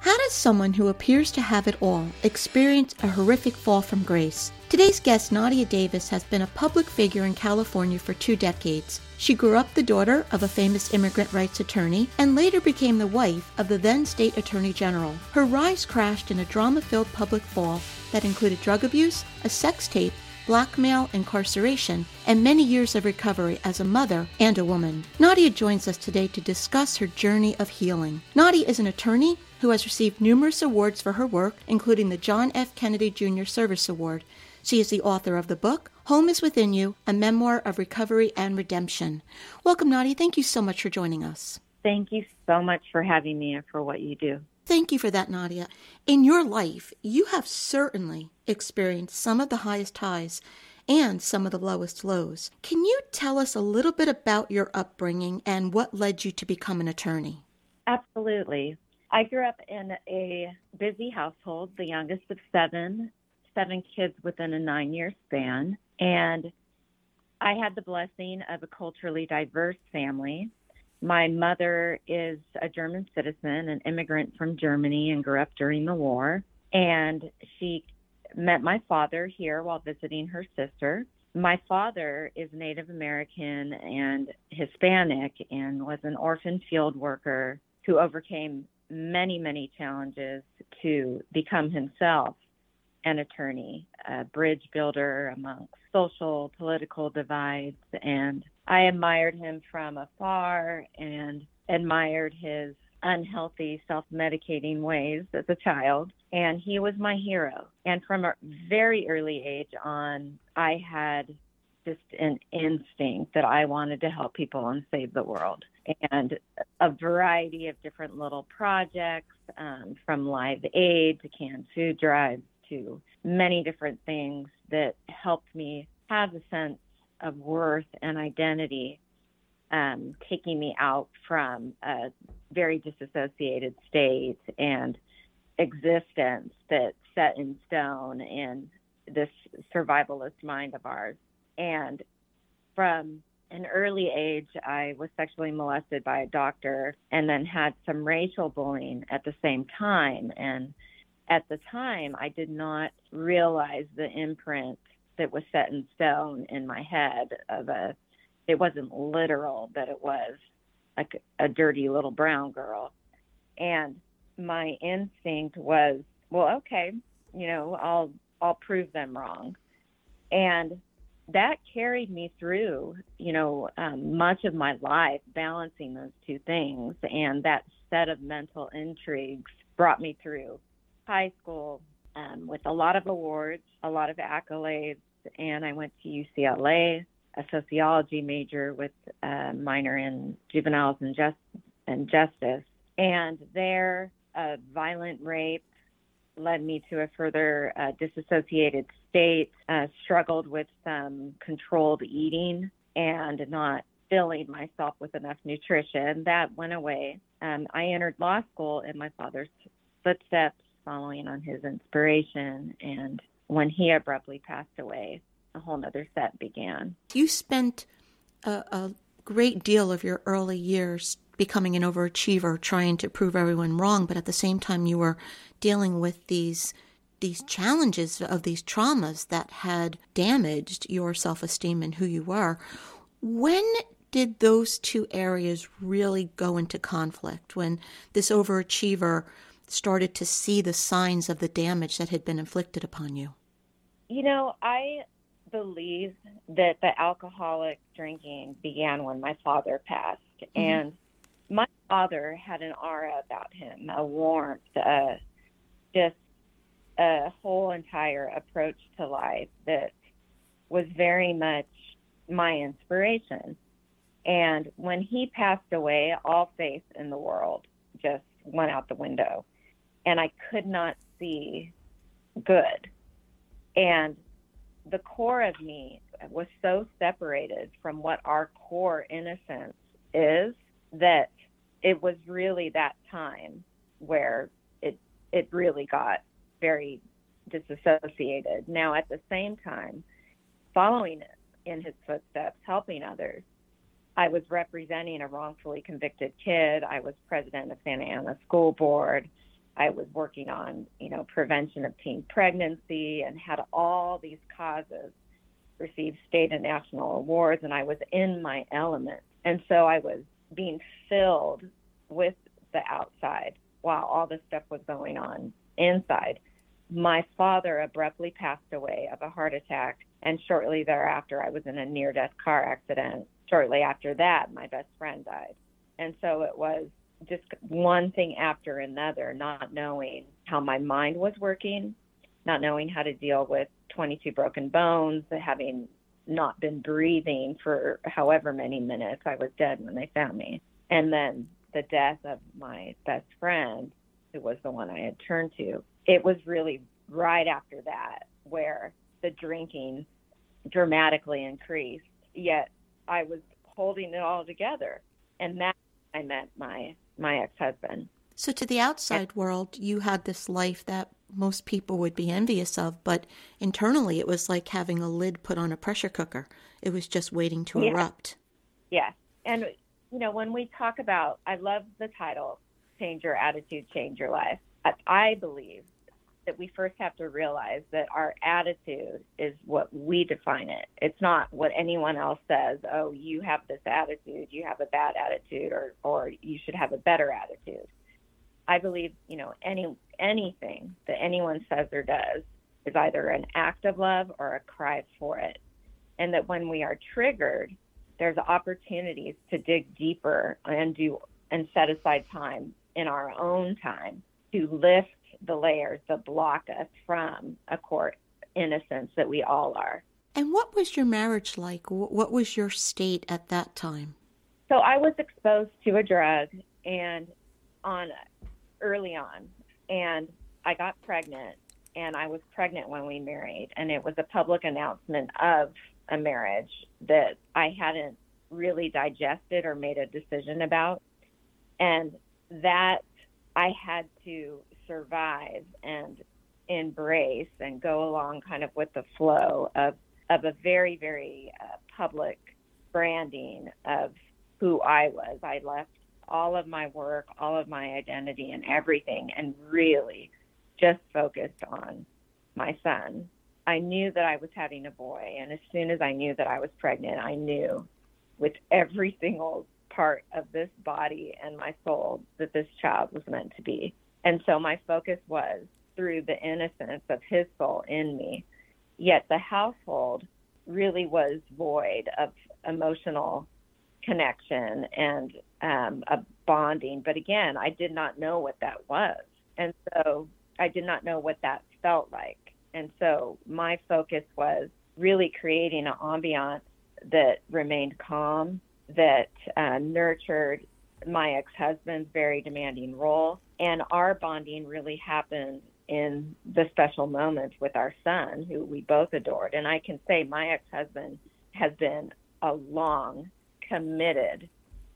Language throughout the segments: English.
How does someone who appears to have it all experience a horrific fall from grace? Today's guest, Nadia Davis, has been a public figure in California for two decades. She grew up the daughter of a famous immigrant rights attorney and later became the wife of the then state attorney general. Her rise crashed in a drama filled public fall that included drug abuse, a sex tape, blackmail, incarceration, and many years of recovery as a mother and a woman. Nadia joins us today to discuss her journey of healing. Nadia is an attorney who has received numerous awards for her work, including the John F. Kennedy Jr. Service Award. She is the author of the book, Home is Within You, a memoir of recovery and redemption. Welcome, Nadia. Thank you so much for joining us. Thank you so much for having me and for what you do. Thank you for that, Nadia. In your life, you have certainly experienced some of the highest highs and some of the lowest lows. Can you tell us a little bit about your upbringing and what led you to become an attorney? Absolutely. I grew up in a busy household, the youngest of seven, seven kids within a nine year span. And I had the blessing of a culturally diverse family. My mother is a German citizen, an immigrant from Germany, and grew up during the war. And she met my father here while visiting her sister. My father is Native American and Hispanic and was an orphan field worker who overcame many, many challenges to become himself an attorney, a bridge builder amongst social, political divides. And I admired him from afar and admired his unhealthy self medicating ways as a child. And he was my hero. And from a very early age on, I had just an instinct that I wanted to help people and save the world. And a variety of different little projects, um, from Live Aid to canned food drives to many different things that helped me have a sense of worth and identity, um, taking me out from a very disassociated state and existence that's set in stone in this survivalist mind of ours. And from an early age, I was sexually molested by a doctor and then had some racial bullying at the same time. And at the time, I did not realize the imprint that was set in stone in my head of a, it wasn't literal, but it was like a dirty little brown girl. And my instinct was, well, okay, you know, I'll, I'll prove them wrong. And that carried me through, you know, um, much of my life, balancing those two things. And that set of mental intrigues brought me through high school um, with a lot of awards, a lot of accolades. And I went to UCLA, a sociology major with a minor in juveniles and, just, and justice. And there, a violent rape led me to a further uh, disassociated state, uh, struggled with some controlled eating and not filling myself with enough nutrition. That went away. Um, I entered law school in my father's footsteps, following on his inspiration. And when he abruptly passed away, a whole other set began. You spent a, a great deal of your early years becoming an overachiever, trying to prove everyone wrong, but at the same time, you were dealing with these these challenges of these traumas that had damaged your self-esteem and who you were. When did those two areas really go into conflict? When this overachiever started to see the signs of the damage that had been inflicted upon you? You know, I believe that the alcoholic drinking began when my father passed. Mm-hmm. And my father had an aura about him, a warmth, a just a whole entire approach to life that was very much my inspiration. And when he passed away, all faith in the world just went out the window. And I could not see good. And the core of me was so separated from what our core innocence is that it was really that time where it it really got very disassociated. Now at the same time, following in his footsteps, helping others, I was representing a wrongfully convicted kid. I was president of Santa Ana School Board. I was working on, you know, prevention of teen pregnancy and had all these causes receive state and national awards and I was in my element. And so I was being filled with the outside while all this stuff was going on inside. My father abruptly passed away of a heart attack and shortly thereafter I was in a near death car accident. Shortly after that my best friend died. And so it was just one thing after another, not knowing how my mind was working, not knowing how to deal with 22 broken bones, having not been breathing for however many minutes. I was dead when they found me. And then the death of my best friend, who was the one I had turned to, it was really right after that where the drinking dramatically increased. Yet I was holding it all together. And that I met my my ex husband. So, to the outside world, you had this life that most people would be envious of, but internally, it was like having a lid put on a pressure cooker. It was just waiting to yeah. erupt. Yes. And, you know, when we talk about, I love the title, Change Your Attitude, Change Your Life. I believe that we first have to realize that our attitude is what we define it. It's not what anyone else says, oh, you have this attitude, you have a bad attitude or or you should have a better attitude. I believe, you know, any anything that anyone says or does is either an act of love or a cry for it. And that when we are triggered, there's opportunities to dig deeper and do and set aside time in our own time to lift the layers that block us from a court innocence that we all are. And what was your marriage like? What was your state at that time? So I was exposed to a drug and on early on and I got pregnant and I was pregnant when we married and it was a public announcement of a marriage that I hadn't really digested or made a decision about and that I had to survive and embrace and go along kind of with the flow of of a very very uh, public branding of who I was. I left all of my work, all of my identity and everything and really just focused on my son. I knew that I was having a boy and as soon as I knew that I was pregnant, I knew with every single part of this body and my soul that this child was meant to be. And so my focus was through the innocence of his soul in me. Yet the household really was void of emotional connection and um, a bonding. But again, I did not know what that was. And so I did not know what that felt like. And so my focus was really creating an ambiance that remained calm, that uh, nurtured my ex husband's very demanding role. And our bonding really happened in the special moments with our son, who we both adored. And I can say my ex husband has been a long, committed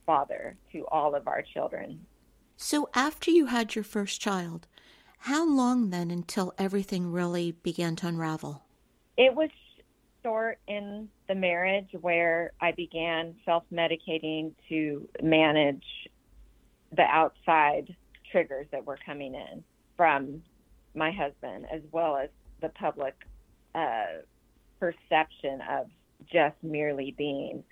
father to all of our children. So, after you had your first child, how long then until everything really began to unravel? It was short in the marriage where I began self medicating to manage the outside triggers that were coming in from my husband, as well as the public uh, perception of just merely being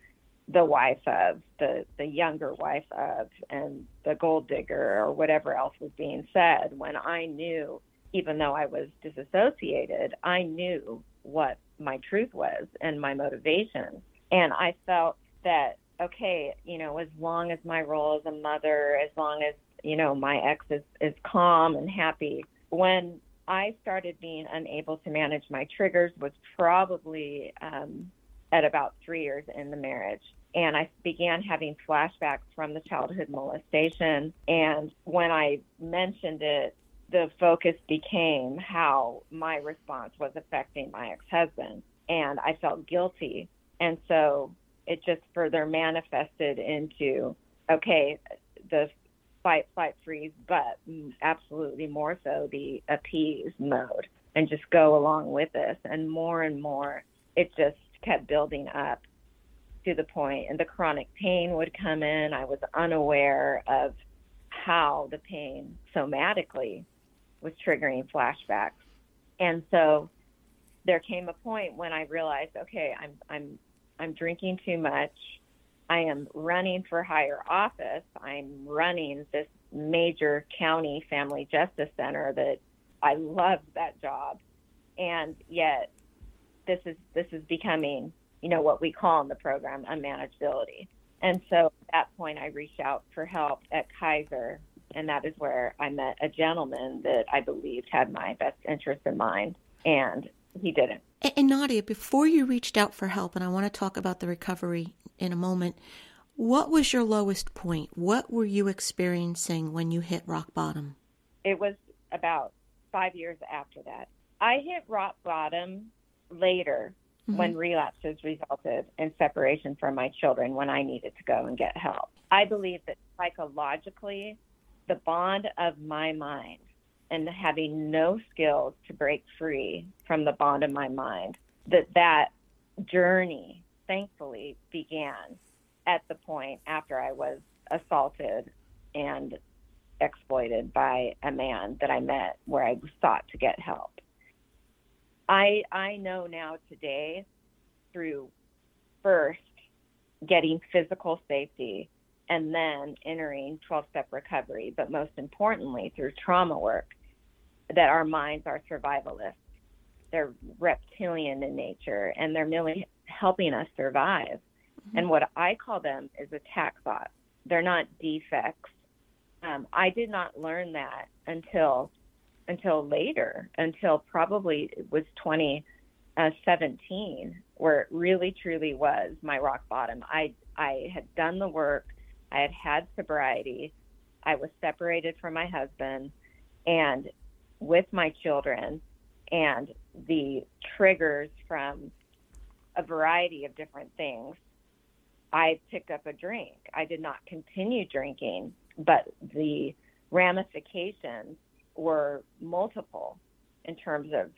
the wife of, the, the younger wife of, and the gold digger, or whatever else was being said, when I knew, even though I was disassociated, I knew what my truth was and my motivation. And I felt that okay, you know, as long as my role as a mother, as long as you know my ex is is calm and happy. When I started being unable to manage my triggers was probably um, at about three years in the marriage. And I began having flashbacks from the childhood molestation. And when I mentioned it, the focus became how my response was affecting my ex husband. And I felt guilty. And so it just further manifested into okay, the fight, flight, freeze, but absolutely more so the appease mode and just go along with this. And more and more, it just kept building up to the point, and the chronic pain would come in. I was unaware of how the pain somatically was triggering flashbacks. And so there came a point when I realized, okay, I'm I'm I'm drinking too much. I am running for higher office. I'm running this major county family justice center that I loved that job. And yet this is this is becoming, you know, what we call in the program unmanageability. And so at that point I reached out for help at Kaiser and that is where I met a gentleman that I believed had my best interest in mind and he didn't. And, and Nadia, before you reached out for help, and I want to talk about the recovery in a moment, what was your lowest point? What were you experiencing when you hit rock bottom? It was about five years after that. I hit rock bottom later mm-hmm. when relapses resulted in separation from my children when I needed to go and get help. I believe that psychologically, the bond of my mind and having no skills to break free from the bond of my mind, that that journey thankfully began at the point after I was assaulted and exploited by a man that I met where I sought to get help. I I know now today through first getting physical safety and then entering 12 step recovery, but most importantly through trauma work that our minds are survivalists. They're reptilian in nature and they're merely helping us survive. Mm-hmm. And what I call them is attack thoughts. They're not defects. Um, I did not learn that until until later, until probably it was 2017, where it really truly was my rock bottom. I I had done the work. I had had sobriety. I was separated from my husband, and with my children, and the triggers from a variety of different things I picked up a drink. I did not continue drinking, but the ramifications were multiple in terms of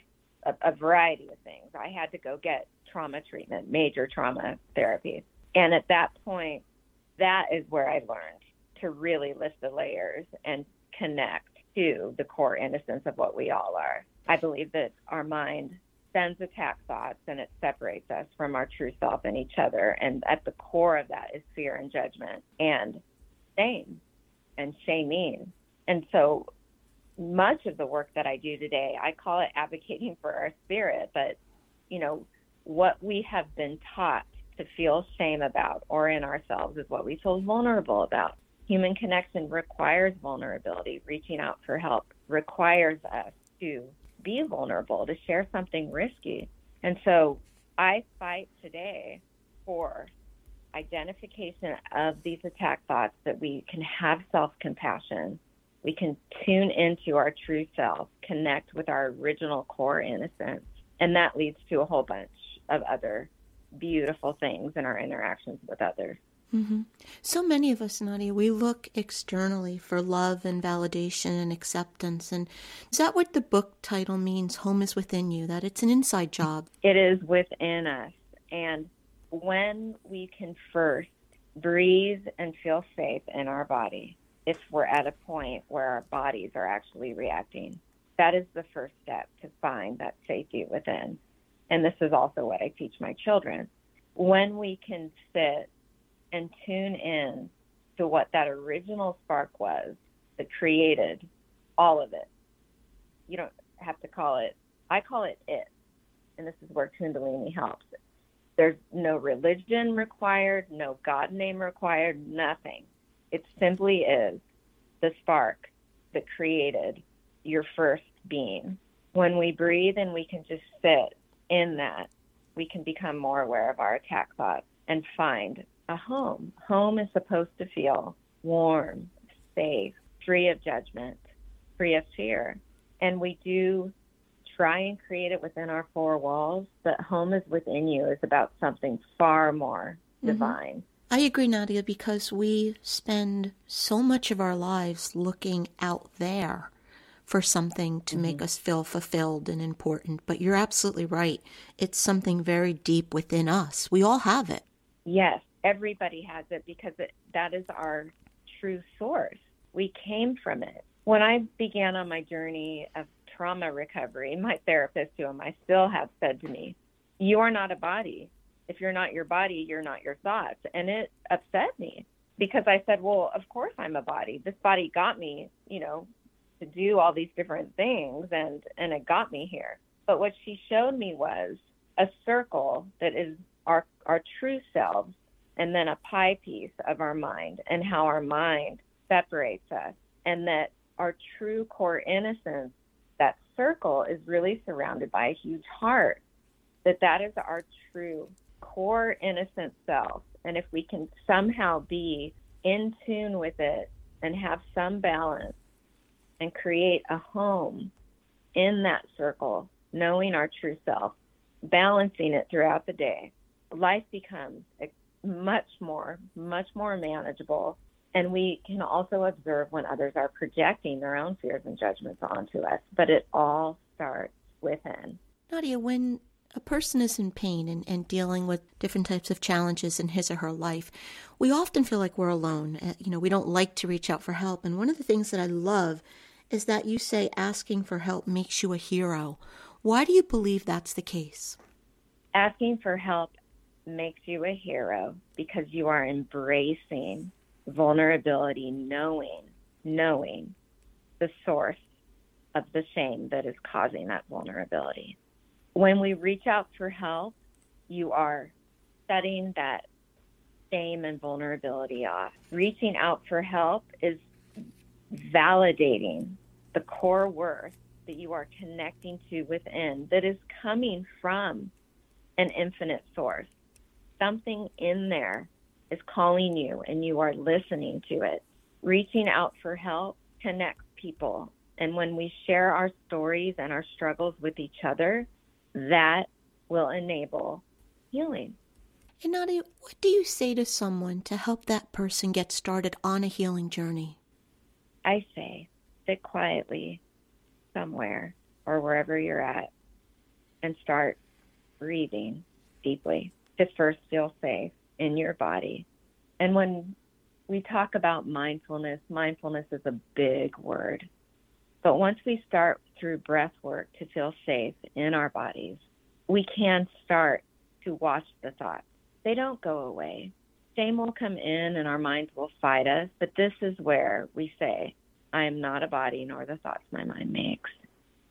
a, a, variety of things. I had to go get trauma treatment, major trauma therapy. And at that point, that is where I learned to really lift the layers and connect to the core innocence of what we all are. I believe that our mind sends attack thoughts and it separates us from our true self and each other. And at the core of that is fear and judgment and shame and shaming. And so much of the work that I do today, I call it advocating for our spirit, but you know, what we have been taught to feel shame about or in ourselves is what we feel vulnerable about. Human connection requires vulnerability. Reaching out for help requires us to be vulnerable, to share something risky. And so I fight today for identification of these attack thoughts that we can have self compassion. We can tune into our true self, connect with our original core innocence. And that leads to a whole bunch of other beautiful things in our interactions with others. Mm-hmm. So many of us, Nadia, we look externally for love and validation and acceptance. And is that what the book title means? Home is within you, that it's an inside job. It is within us. And when we can first breathe and feel safe in our body, if we're at a point where our bodies are actually reacting, that is the first step to find that safety within. And this is also what I teach my children. When we can sit and tune in to what that original spark was that created all of it. You don't have to call it, I call it it. and this is where Kundalini helps. There's no religion required, no God name required, nothing. It simply is the spark that created your first being. When we breathe and we can just sit in that, we can become more aware of our attack thoughts and find a home. Home is supposed to feel warm, safe, free of judgment, free of fear. And we do try and create it within our four walls, but home is within you is about something far more mm-hmm. divine. I agree, Nadia, because we spend so much of our lives looking out there for something to mm-hmm. make us feel fulfilled and important. But you're absolutely right. It's something very deep within us. We all have it. Yes, everybody has it because it, that is our true source. We came from it. When I began on my journey of trauma recovery, my therapist, whom I still have, said to me, You are not a body. If you're not your body, you're not your thoughts. And it upset me because I said, Well, of course I'm a body. This body got me, you know, to do all these different things and, and it got me here. But what she showed me was a circle that is our, our true selves and then a pie piece of our mind and how our mind separates us and that our true core innocence that circle is really surrounded by a huge heart that that is our true core innocent self and if we can somehow be in tune with it and have some balance and create a home in that circle knowing our true self balancing it throughout the day life becomes much more much more manageable and we can also observe when others are projecting their own fears and judgments onto us. But it all starts within. Nadia, when a person is in pain and, and dealing with different types of challenges in his or her life, we often feel like we're alone. Uh, you know, we don't like to reach out for help. And one of the things that I love is that you say asking for help makes you a hero. Why do you believe that's the case? Asking for help makes you a hero because you are embracing vulnerability, knowing, knowing the source of the shame that is causing that vulnerability. When we reach out for help, you are setting that shame and vulnerability off. Reaching out for help is validating the core worth that you are connecting to within that is coming from an infinite source. Something in there is calling you and you are listening to it. Reaching out for help connects people. And when we share our stories and our struggles with each other, that will enable healing. And Nadia, what do you say to someone to help that person get started on a healing journey? I say, sit quietly somewhere or wherever you're at and start breathing deeply to first feel safe in your body. And when we talk about mindfulness, mindfulness is a big word. But once we start through breath work to feel safe in our bodies, we can start to watch the thoughts. They don't go away. Shame will come in and our minds will fight us, but this is where we say, I am not a body nor the thoughts my mind makes.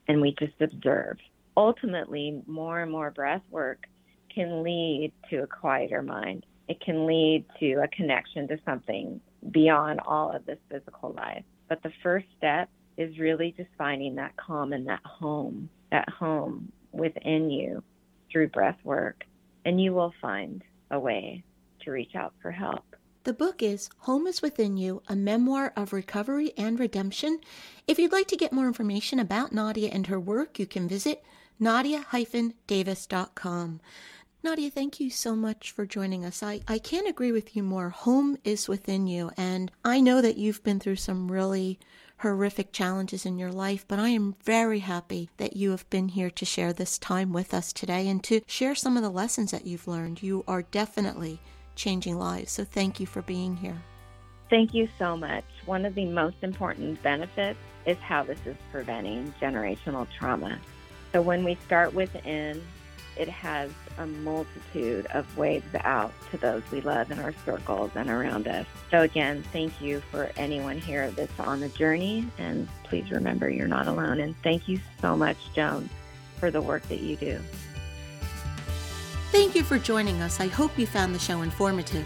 And we just observe. Ultimately, more and more breath work can lead to a quieter mind. It can lead to a connection to something beyond all of this physical life. But the first step is really just finding that calm and that home, that home within you through breath work. And you will find a way to reach out for help. The book is Home is Within You, a memoir of recovery and redemption. If you'd like to get more information about Nadia and her work, you can visit nadia-davis.com. Nadia, thank you so much for joining us. I, I can't agree with you more. Home is within you. And I know that you've been through some really horrific challenges in your life, but I am very happy that you have been here to share this time with us today and to share some of the lessons that you've learned. You are definitely changing lives. So thank you for being here. Thank you so much. One of the most important benefits is how this is preventing generational trauma. So when we start within, it has a multitude of waves out to those we love in our circles and around us. So, again, thank you for anyone here that's on the journey. And please remember you're not alone. And thank you so much, Joan, for the work that you do. Thank you for joining us. I hope you found the show informative.